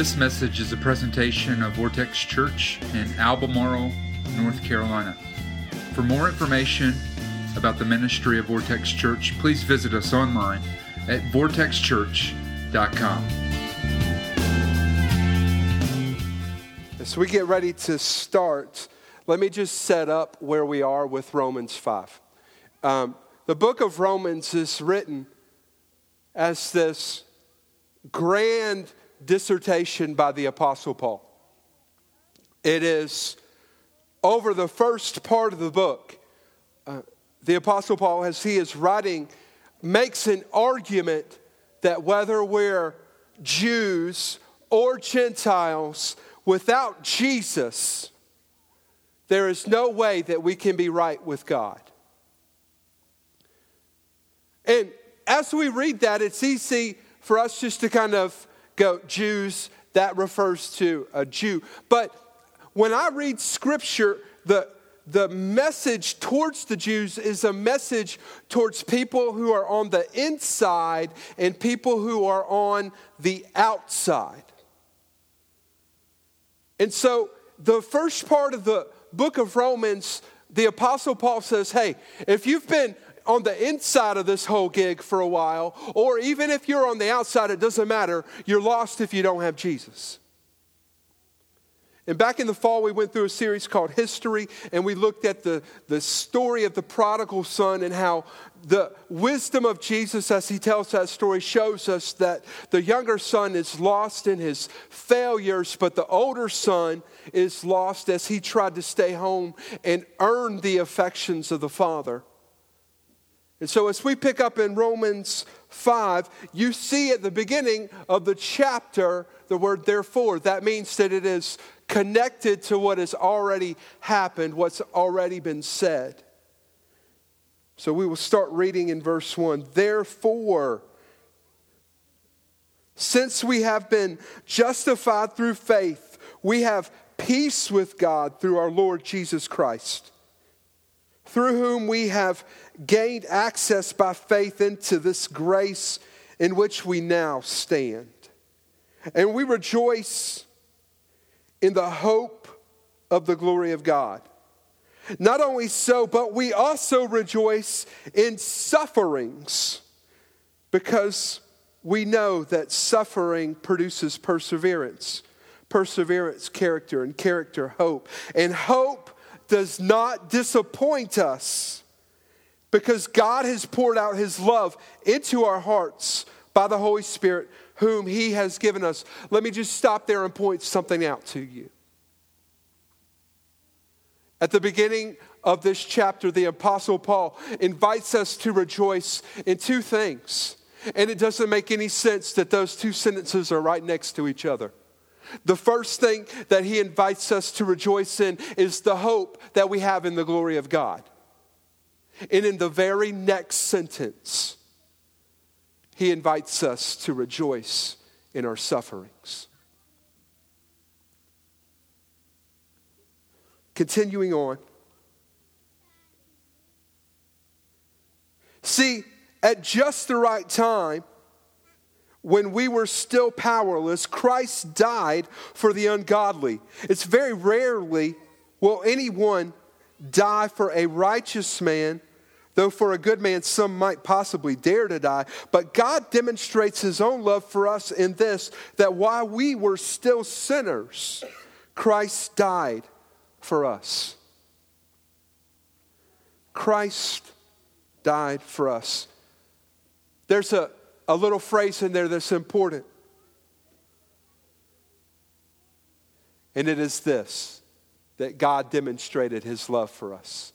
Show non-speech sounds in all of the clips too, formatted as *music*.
This message is a presentation of Vortex Church in Albemarle, North Carolina. For more information about the ministry of Vortex Church, please visit us online at vortexchurch.com. As we get ready to start, let me just set up where we are with Romans 5. Um, the book of Romans is written as this grand dissertation by the Apostle Paul. It is over the first part of the book. Uh, the Apostle Paul, as he is writing, makes an argument that whether we're Jews or Gentiles, without Jesus, there is no way that we can be right with God. And as we read that, it's easy for us just to kind of go, Jews, that refers to a Jew. But when I read scripture, the, the message towards the Jews is a message towards people who are on the inside and people who are on the outside. And so, the first part of the book of Romans, the Apostle Paul says, Hey, if you've been on the inside of this whole gig for a while, or even if you're on the outside, it doesn't matter. You're lost if you don't have Jesus. And back in the fall, we went through a series called History, and we looked at the, the story of the prodigal son and how the wisdom of Jesus, as he tells that story, shows us that the younger son is lost in his failures, but the older son is lost as he tried to stay home and earn the affections of the father. And so, as we pick up in Romans 5, you see at the beginning of the chapter the word therefore. That means that it is connected to what has already happened, what's already been said. So, we will start reading in verse 1. Therefore, since we have been justified through faith, we have peace with God through our Lord Jesus Christ through whom we have gained access by faith into this grace in which we now stand. And we rejoice in the hope of the glory of God. Not only so, but we also rejoice in sufferings because we know that suffering produces perseverance. Perseverance, character, and character, hope. And hope does not disappoint us because God has poured out his love into our hearts by the Holy Spirit, whom he has given us. Let me just stop there and point something out to you. At the beginning of this chapter, the Apostle Paul invites us to rejoice in two things. And it doesn't make any sense that those two sentences are right next to each other. The first thing that he invites us to rejoice in is the hope that we have in the glory of God. And in the very next sentence, he invites us to rejoice in our sufferings. Continuing on. See, at just the right time, when we were still powerless, Christ died for the ungodly. It's very rarely will anyone die for a righteous man, though for a good man some might possibly dare to die. But God demonstrates his own love for us in this that while we were still sinners, Christ died for us. Christ died for us. There's a a little phrase in there that's important. And it is this that God demonstrated his love for us.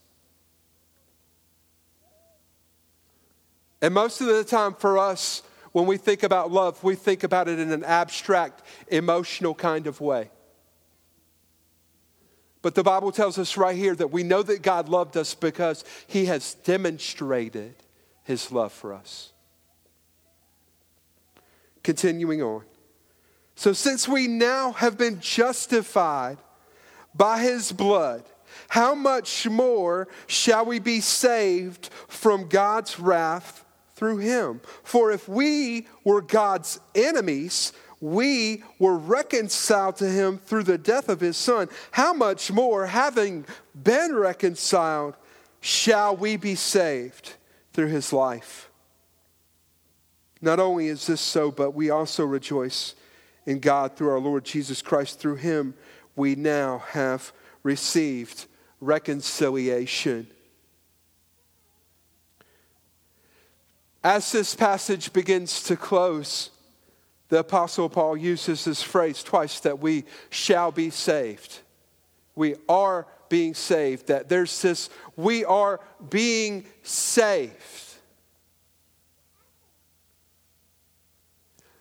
And most of the time for us, when we think about love, we think about it in an abstract, emotional kind of way. But the Bible tells us right here that we know that God loved us because he has demonstrated his love for us. Continuing on. So, since we now have been justified by his blood, how much more shall we be saved from God's wrath through him? For if we were God's enemies, we were reconciled to him through the death of his son, how much more, having been reconciled, shall we be saved through his life? Not only is this so, but we also rejoice in God through our Lord Jesus Christ. Through him, we now have received reconciliation. As this passage begins to close, the Apostle Paul uses this phrase twice that we shall be saved. We are being saved. That there's this, we are being saved.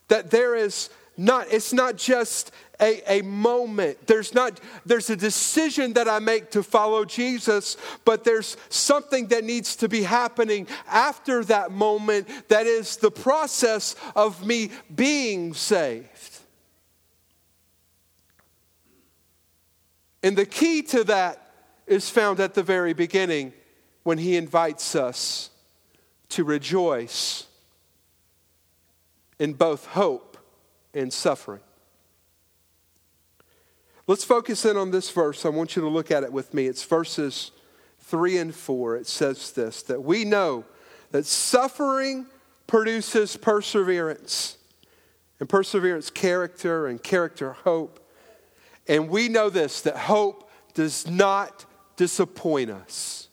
That there is not, it's not just a, a moment. There's not, there's a decision that I make to follow Jesus, but there's something that needs to be happening after that moment that is the process of me being saved. And the key to that is found at the very beginning when he invites us to rejoice in both hope and suffering. Let's focus in on this verse. I want you to look at it with me. It's verses 3 and 4. It says this that we know that suffering produces perseverance, and perseverance, character, and character, hope. And we know this that hope does not disappoint us.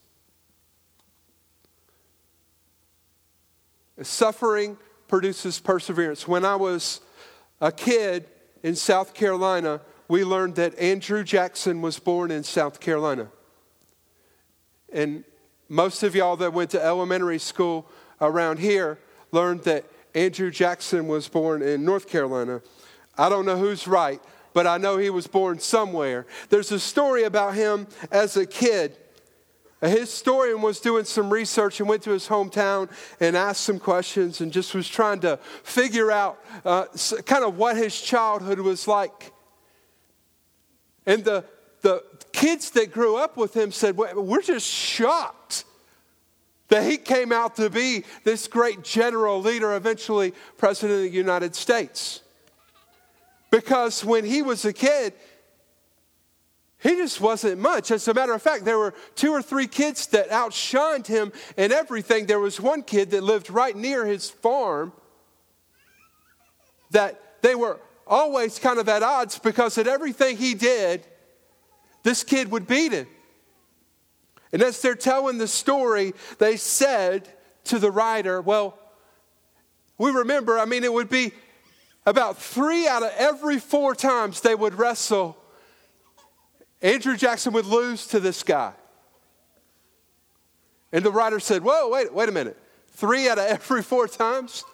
Suffering produces perseverance. When I was a kid in South Carolina, we learned that Andrew Jackson was born in South Carolina. And most of y'all that went to elementary school around here learned that Andrew Jackson was born in North Carolina. I don't know who's right, but I know he was born somewhere. There's a story about him as a kid. A historian was doing some research and went to his hometown and asked some questions and just was trying to figure out uh, kind of what his childhood was like. And the, the kids that grew up with him said, We're just shocked that he came out to be this great general leader, eventually president of the United States. Because when he was a kid, he just wasn't much. As a matter of fact, there were two or three kids that outshined him in everything. There was one kid that lived right near his farm that they were always kind of at odds because at everything he did, this kid would beat him. And as they're telling the story, they said to the writer, Well, we remember, I mean, it would be about three out of every four times they would wrestle, Andrew Jackson would lose to this guy. And the writer said, Whoa, wait, wait a minute. Three out of every four times?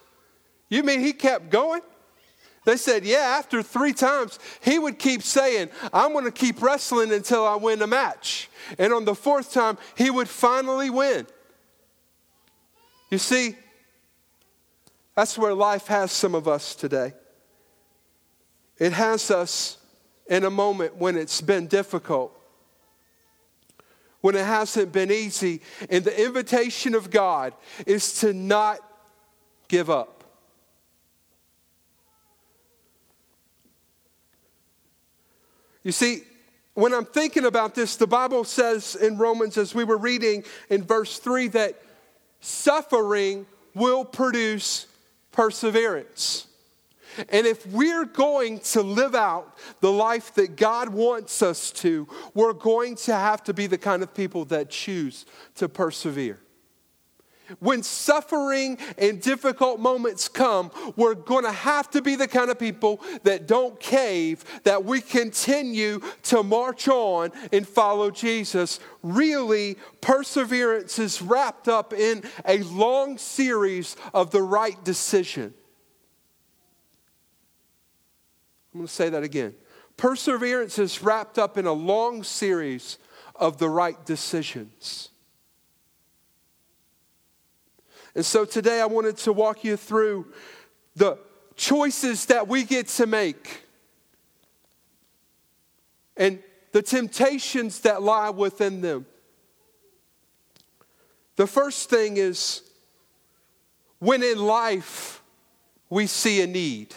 You mean he kept going? They said, yeah, after three times, he would keep saying, I'm going to keep wrestling until I win a match. And on the fourth time, he would finally win. You see, that's where life has some of us today. It has us in a moment when it's been difficult, when it hasn't been easy. And the invitation of God is to not give up. You see, when I'm thinking about this, the Bible says in Romans, as we were reading in verse 3, that suffering will produce perseverance. And if we're going to live out the life that God wants us to, we're going to have to be the kind of people that choose to persevere. When suffering and difficult moments come, we're going to have to be the kind of people that don't cave, that we continue to march on and follow Jesus. Really, perseverance is wrapped up in a long series of the right decision. I'm going to say that again. Perseverance is wrapped up in a long series of the right decisions. And so today I wanted to walk you through the choices that we get to make and the temptations that lie within them. The first thing is when in life we see a need.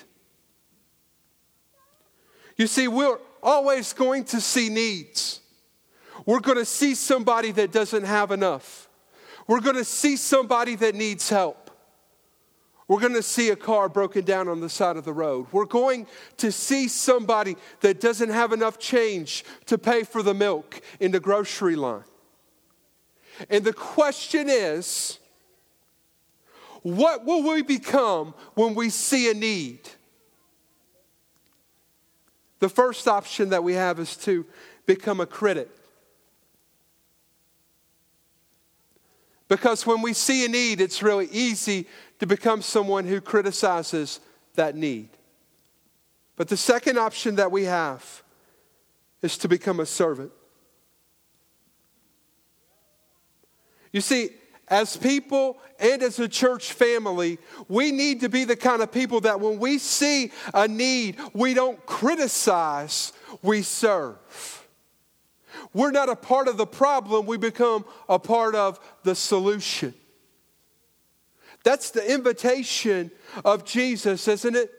You see, we're always going to see needs. We're going to see somebody that doesn't have enough. We're going to see somebody that needs help. We're going to see a car broken down on the side of the road. We're going to see somebody that doesn't have enough change to pay for the milk in the grocery line. And the question is what will we become when we see a need? The first option that we have is to become a critic. Because when we see a need, it's really easy to become someone who criticizes that need. But the second option that we have is to become a servant. You see, as people and as a church family, we need to be the kind of people that when we see a need, we don't criticize, we serve. We're not a part of the problem, we become a part of the solution. That's the invitation of Jesus, isn't it?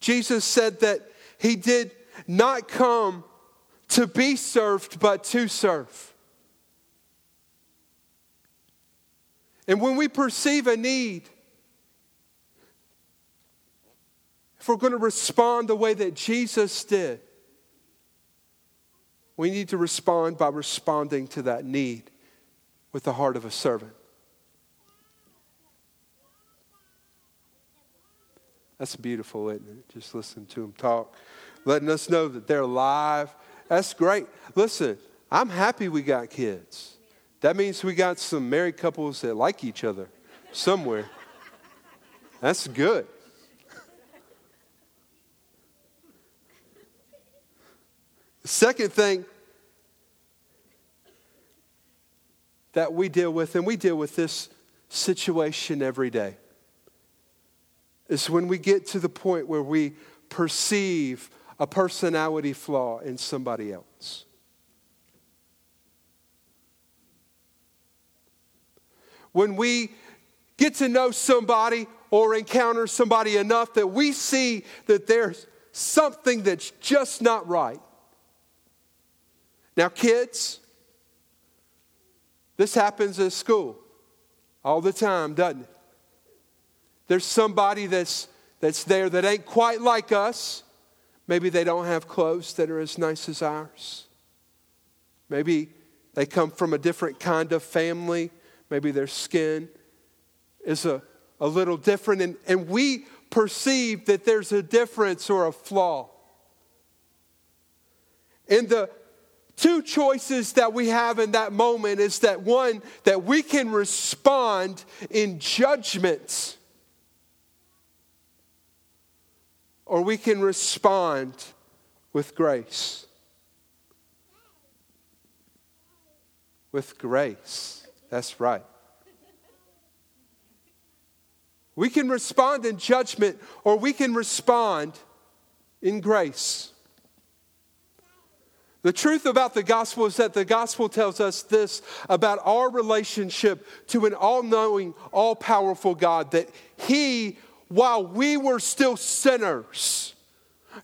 Jesus said that he did not come to be served, but to serve. And when we perceive a need, if we're going to respond the way that Jesus did, we need to respond by responding to that need with the heart of a servant. That's beautiful, isn't it? Just listen to them talk, letting us know that they're alive that's great. Listen, I'm happy we got kids. That means we got some married couples that like each other somewhere. That's good. Second thing that we deal with, and we deal with this situation every day, is when we get to the point where we perceive a personality flaw in somebody else. When we get to know somebody or encounter somebody enough that we see that there's something that's just not right. Now, kids, this happens at school all the time, doesn't it? There's somebody that's, that's there that ain't quite like us. Maybe they don't have clothes that are as nice as ours. Maybe they come from a different kind of family. Maybe their skin is a, a little different. And, and we perceive that there's a difference or a flaw. And the two choices that we have in that moment is that one, that we can respond in judgment or we can respond with grace. With grace. That's right. We can respond in judgment or we can respond in grace. The truth about the gospel is that the gospel tells us this about our relationship to an all knowing, all powerful God that He while we were still sinners,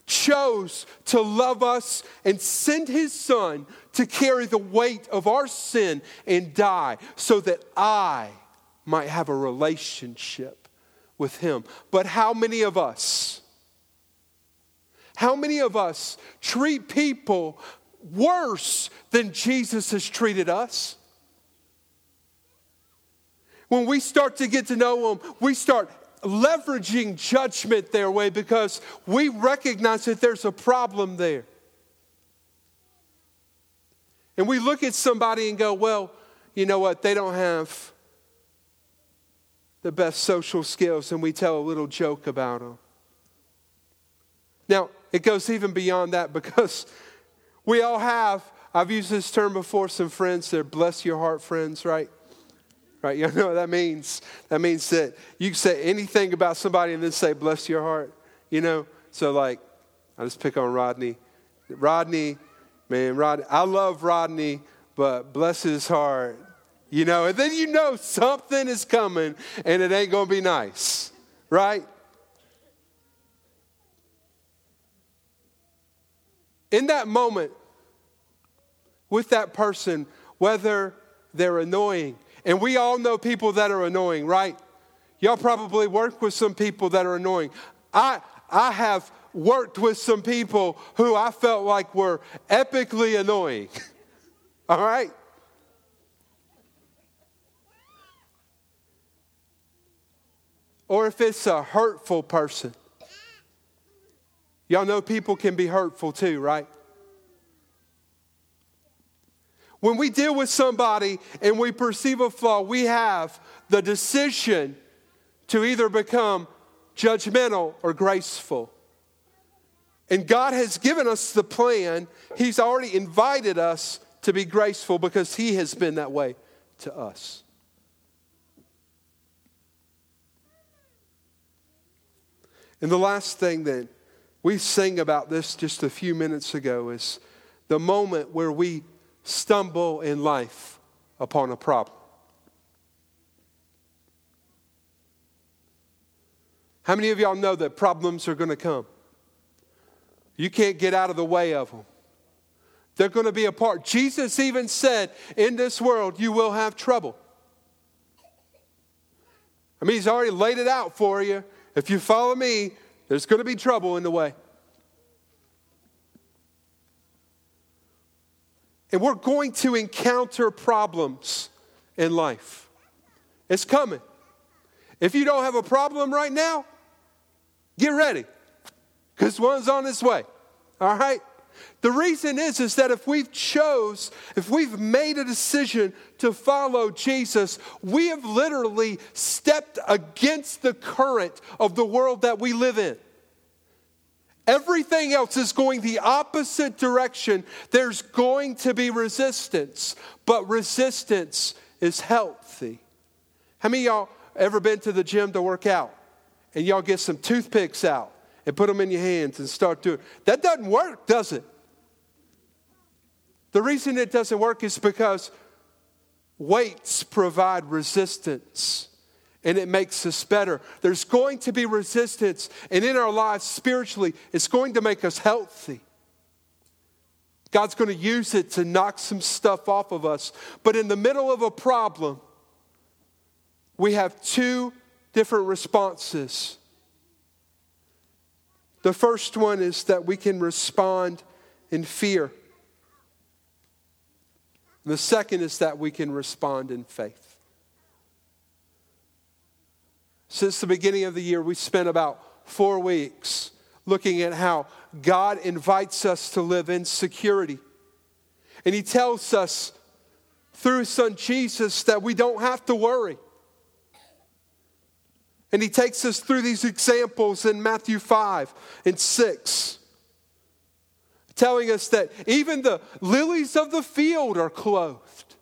chose to love us and send his son to carry the weight of our sin and die so that I might have a relationship with him. But how many of us, how many of us treat people worse than Jesus has treated us? When we start to get to know him, we start leveraging judgment their way because we recognize that there's a problem there. And we look at somebody and go, well, you know what, they don't have the best social skills, and we tell a little joke about them. Now, it goes even beyond that *laughs* because we all have, I've used this term before, some friends, they're bless your heart friends, right? Right? You *laughs* know what that means? That means that you can say anything about somebody and then say, bless your heart. You know? So, like, I just pick on Rodney. Rodney, man, Rodney, I love Rodney, but bless his heart. You know, and then you know something is coming and it ain't to be nice. Right? In that moment with that person, whether they're annoying. And we all know people that are annoying, right? Y'all probably work with some people that are annoying. I, I have worked with some people who I felt like were epically annoying. *laughs* all right? Or if it's a hurtful person. Y'all know people can be hurtful too, right? When we deal with somebody and we perceive a flaw, we have the decision to either become judgmental or graceful. And God has given us the plan. He's already invited us to be graceful because He has been that way to us. And the last thing that we sang about this just a few minutes ago is the moment where we stumble in life upon a problem. How many of y'all know that problems are going to come? You can't get out of the way of them. They're going to be a part. Jesus even said, In this world, you will have trouble. I mean, He's already laid it out for you. If you follow me, there's going to be trouble in the way. And we're going to encounter problems in life. It's coming. If you don't have a problem right now, get ready because one's on its way. All right? The reason is, is that if we've chose, if we've made a decision to follow Jesus, we have literally stepped against the current of the world that we live in. Everything else is going the opposite direction. There's going to be resistance, but resistance is healthy. How many y'all ever been to the gym to work out and y'all get some toothpicks out and put them in your hands and start doing that doesn't work, does it? The reason it doesn't work is because weights provide resistance and it makes us better. There's going to be resistance, and in our lives spiritually, it's going to make us healthy. God's going to use it to knock some stuff off of us. But in the middle of a problem, we have two different responses. The first one is that we can respond in fear. The second is that we can respond in faith. Since the beginning of the year, we spent about four weeks looking at how God invites us to live in security. And He tells us through His Son Jesus that we don't have to worry. And He takes us through these examples in Matthew 5 and 6, telling us that even the lilies of the field are clothed.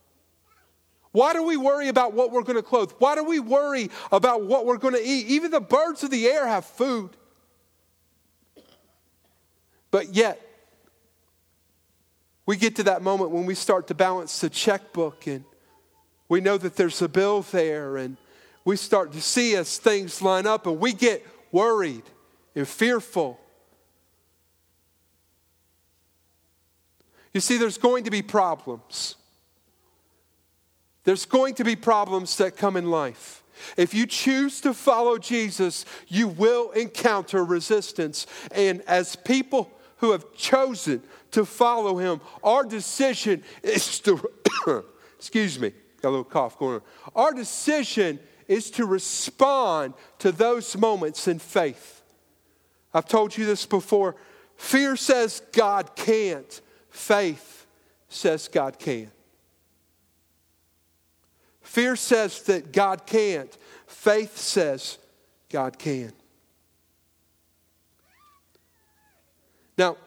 Why do we worry about what we're going to clothe? Why do we worry about what we're going to eat? Even the birds of the air have food. But yet, we get to that moment when we start to balance the checkbook and we know that there's a bill there and we start to see as things line up and we get worried and fearful. You see, there's going to be problems. There's going to be problems that come in life. If you choose to follow Jesus, you will encounter resistance. And as people who have chosen to follow him, our decision is to, *coughs* excuse me, got a little cough going on. Our decision is to respond to those moments in faith. I've told you this before. Fear says God can't, faith says God can. Fear says that God can't. Faith says God can. Now,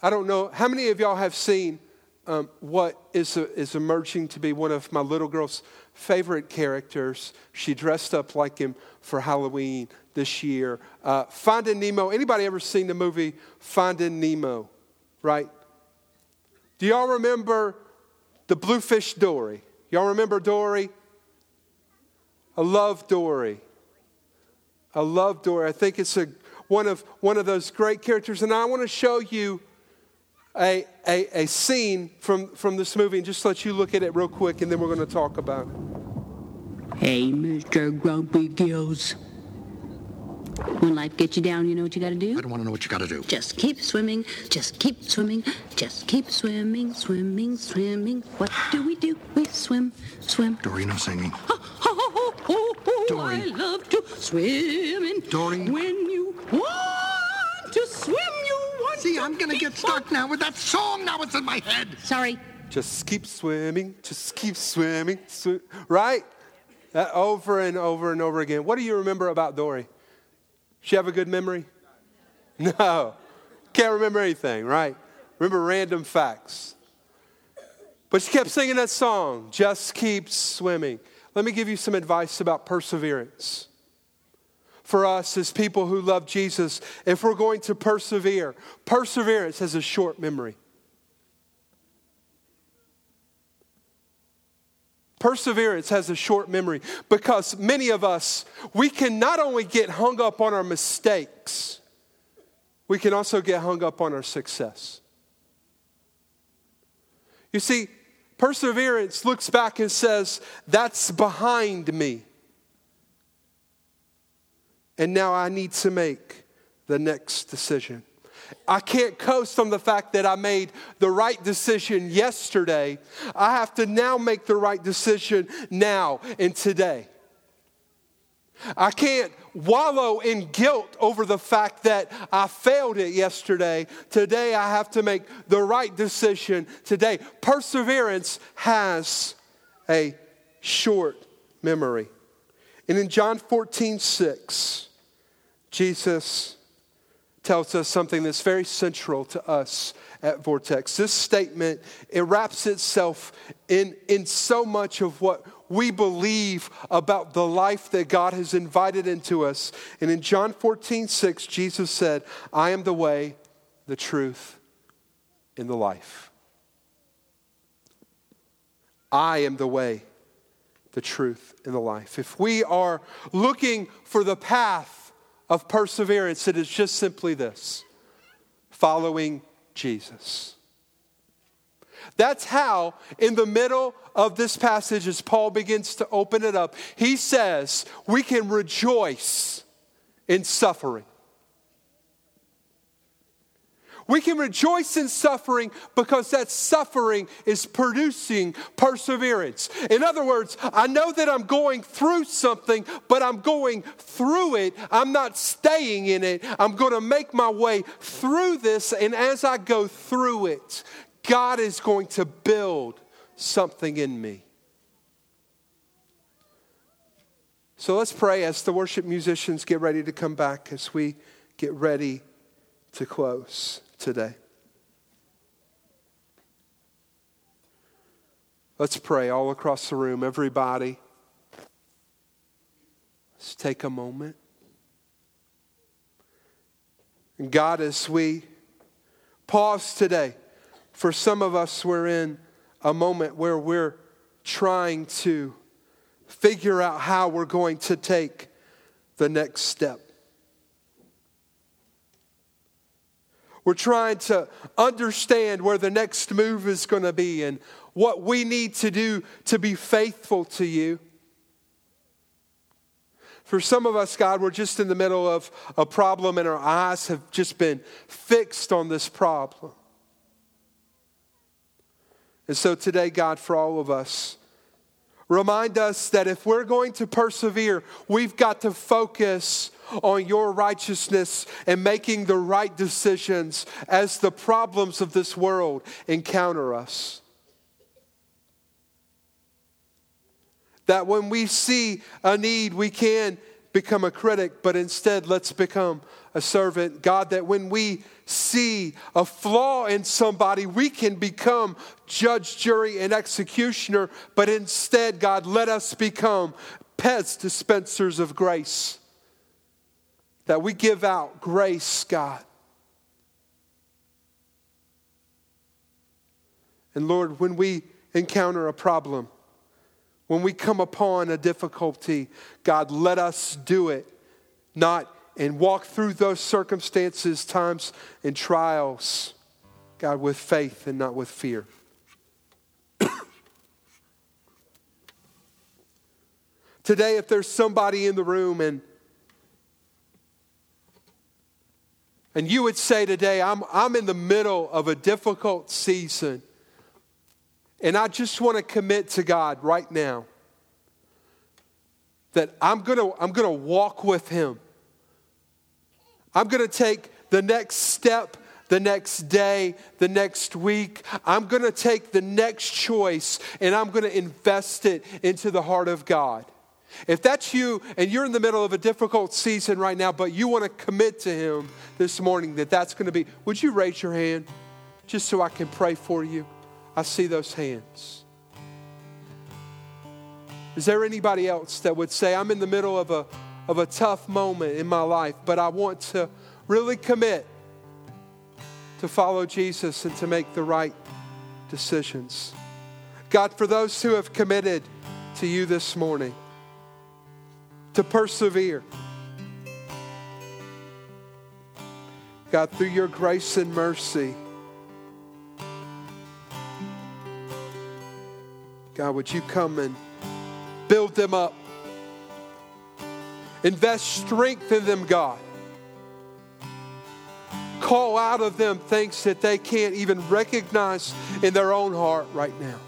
I don't know, how many of y'all have seen um, what is, a, is emerging to be one of my little girl's favorite characters? She dressed up like him for Halloween this year. Uh, Finding Nemo. Anybody ever seen the movie Finding Nemo? Right? Do y'all remember the Bluefish Dory? Y'all remember Dory? I love Dory. I love Dory. I think it's a, one, of, one of those great characters. And I want to show you a, a, a scene from, from this movie and just let you look at it real quick and then we're going to talk about it. Hey, Mr. Grumpy Gills. When life gets you down, you know what you gotta do? I don't want to know what you got to do. Just keep swimming, just keep swimming, just keep swimming, swimming, swimming. What do we do? We swim, swim. Dory, no singing. Oh, oh, oh, oh, Dory. I love to swim in. Dory. When you want to swim, you want See, to I'm going to get stuck on- now with that song. Now it's in my head. Sorry. Just keep swimming, just keep swimming, swi- right? That over and over and over again. What do you remember about Dory? She have a good memory? No. Can't remember anything, right? Remember random facts. But she kept singing that song, Just Keep Swimming. Let me give you some advice about perseverance. For us as people who love Jesus, if we're going to persevere, perseverance has a short memory. Perseverance has a short memory because many of us, we can not only get hung up on our mistakes, we can also get hung up on our success. You see, perseverance looks back and says, That's behind me. And now I need to make the next decision. I can't coast on the fact that I made the right decision yesterday. I have to now make the right decision now and today. I can't wallow in guilt over the fact that I failed it yesterday. Today, I have to make the right decision today. Perseverance has a short memory. And in John 14, 6, Jesus tells us something that's very central to us at Vortex. This statement, it wraps itself in, in so much of what we believe about the life that God has invited into us. And in John 14, 6, Jesus said, I am the way, the truth, and the life. I am the way, the truth, and the life. If we are looking for the path of perseverance, it is just simply this following Jesus. That's how, in the middle of this passage, as Paul begins to open it up, he says we can rejoice in suffering. We can rejoice in suffering because that suffering is producing perseverance. In other words, I know that I'm going through something, but I'm going through it. I'm not staying in it. I'm going to make my way through this. And as I go through it, God is going to build something in me. So let's pray as the worship musicians get ready to come back as we get ready to close today. Let's pray all across the room, everybody. Let's take a moment. And God, as we pause today, for some of us, we're in a moment where we're trying to figure out how we're going to take the next step. We're trying to understand where the next move is going to be and what we need to do to be faithful to you. For some of us, God, we're just in the middle of a problem and our eyes have just been fixed on this problem. And so today, God, for all of us, remind us that if we're going to persevere, we've got to focus on your righteousness and making the right decisions as the problems of this world encounter us. That when we see a need, we can become a critic, but instead let's become a servant. God, that when we see a flaw in somebody, we can become judge, jury, and executioner, but instead, God, let us become pets dispensers of grace. That we give out grace, God. And Lord, when we encounter a problem, when we come upon a difficulty, God, let us do it, not and walk through those circumstances, times, and trials, God, with faith and not with fear. *coughs* Today, if there's somebody in the room and and you would say today, I'm, I'm in the middle of a difficult season, and I just want to commit to God right now that I'm going to I'm going to walk with Him. I'm going to take the next step the next day, the next week. I'm going to take the next choice and I'm going to invest it into the heart of God. If that's you and you're in the middle of a difficult season right now, but you want to commit to Him this morning, that that's going to be, would you raise your hand just so I can pray for you? I see those hands. Is there anybody else that would say, I'm in the middle of a, of a tough moment in my life, but I want to really commit to follow Jesus and to make the right decisions? God, for those who have committed to you this morning, to persevere. God, through your grace and mercy, God, would you come and build them up? Invest strength in them, God. Call out of them things that they can't even recognize in their own heart right now.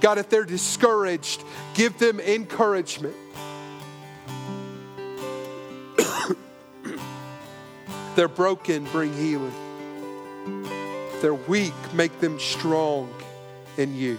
God, if they're discouraged, give them encouragement. *coughs* they're broken, bring healing. If they're weak, make them strong in you.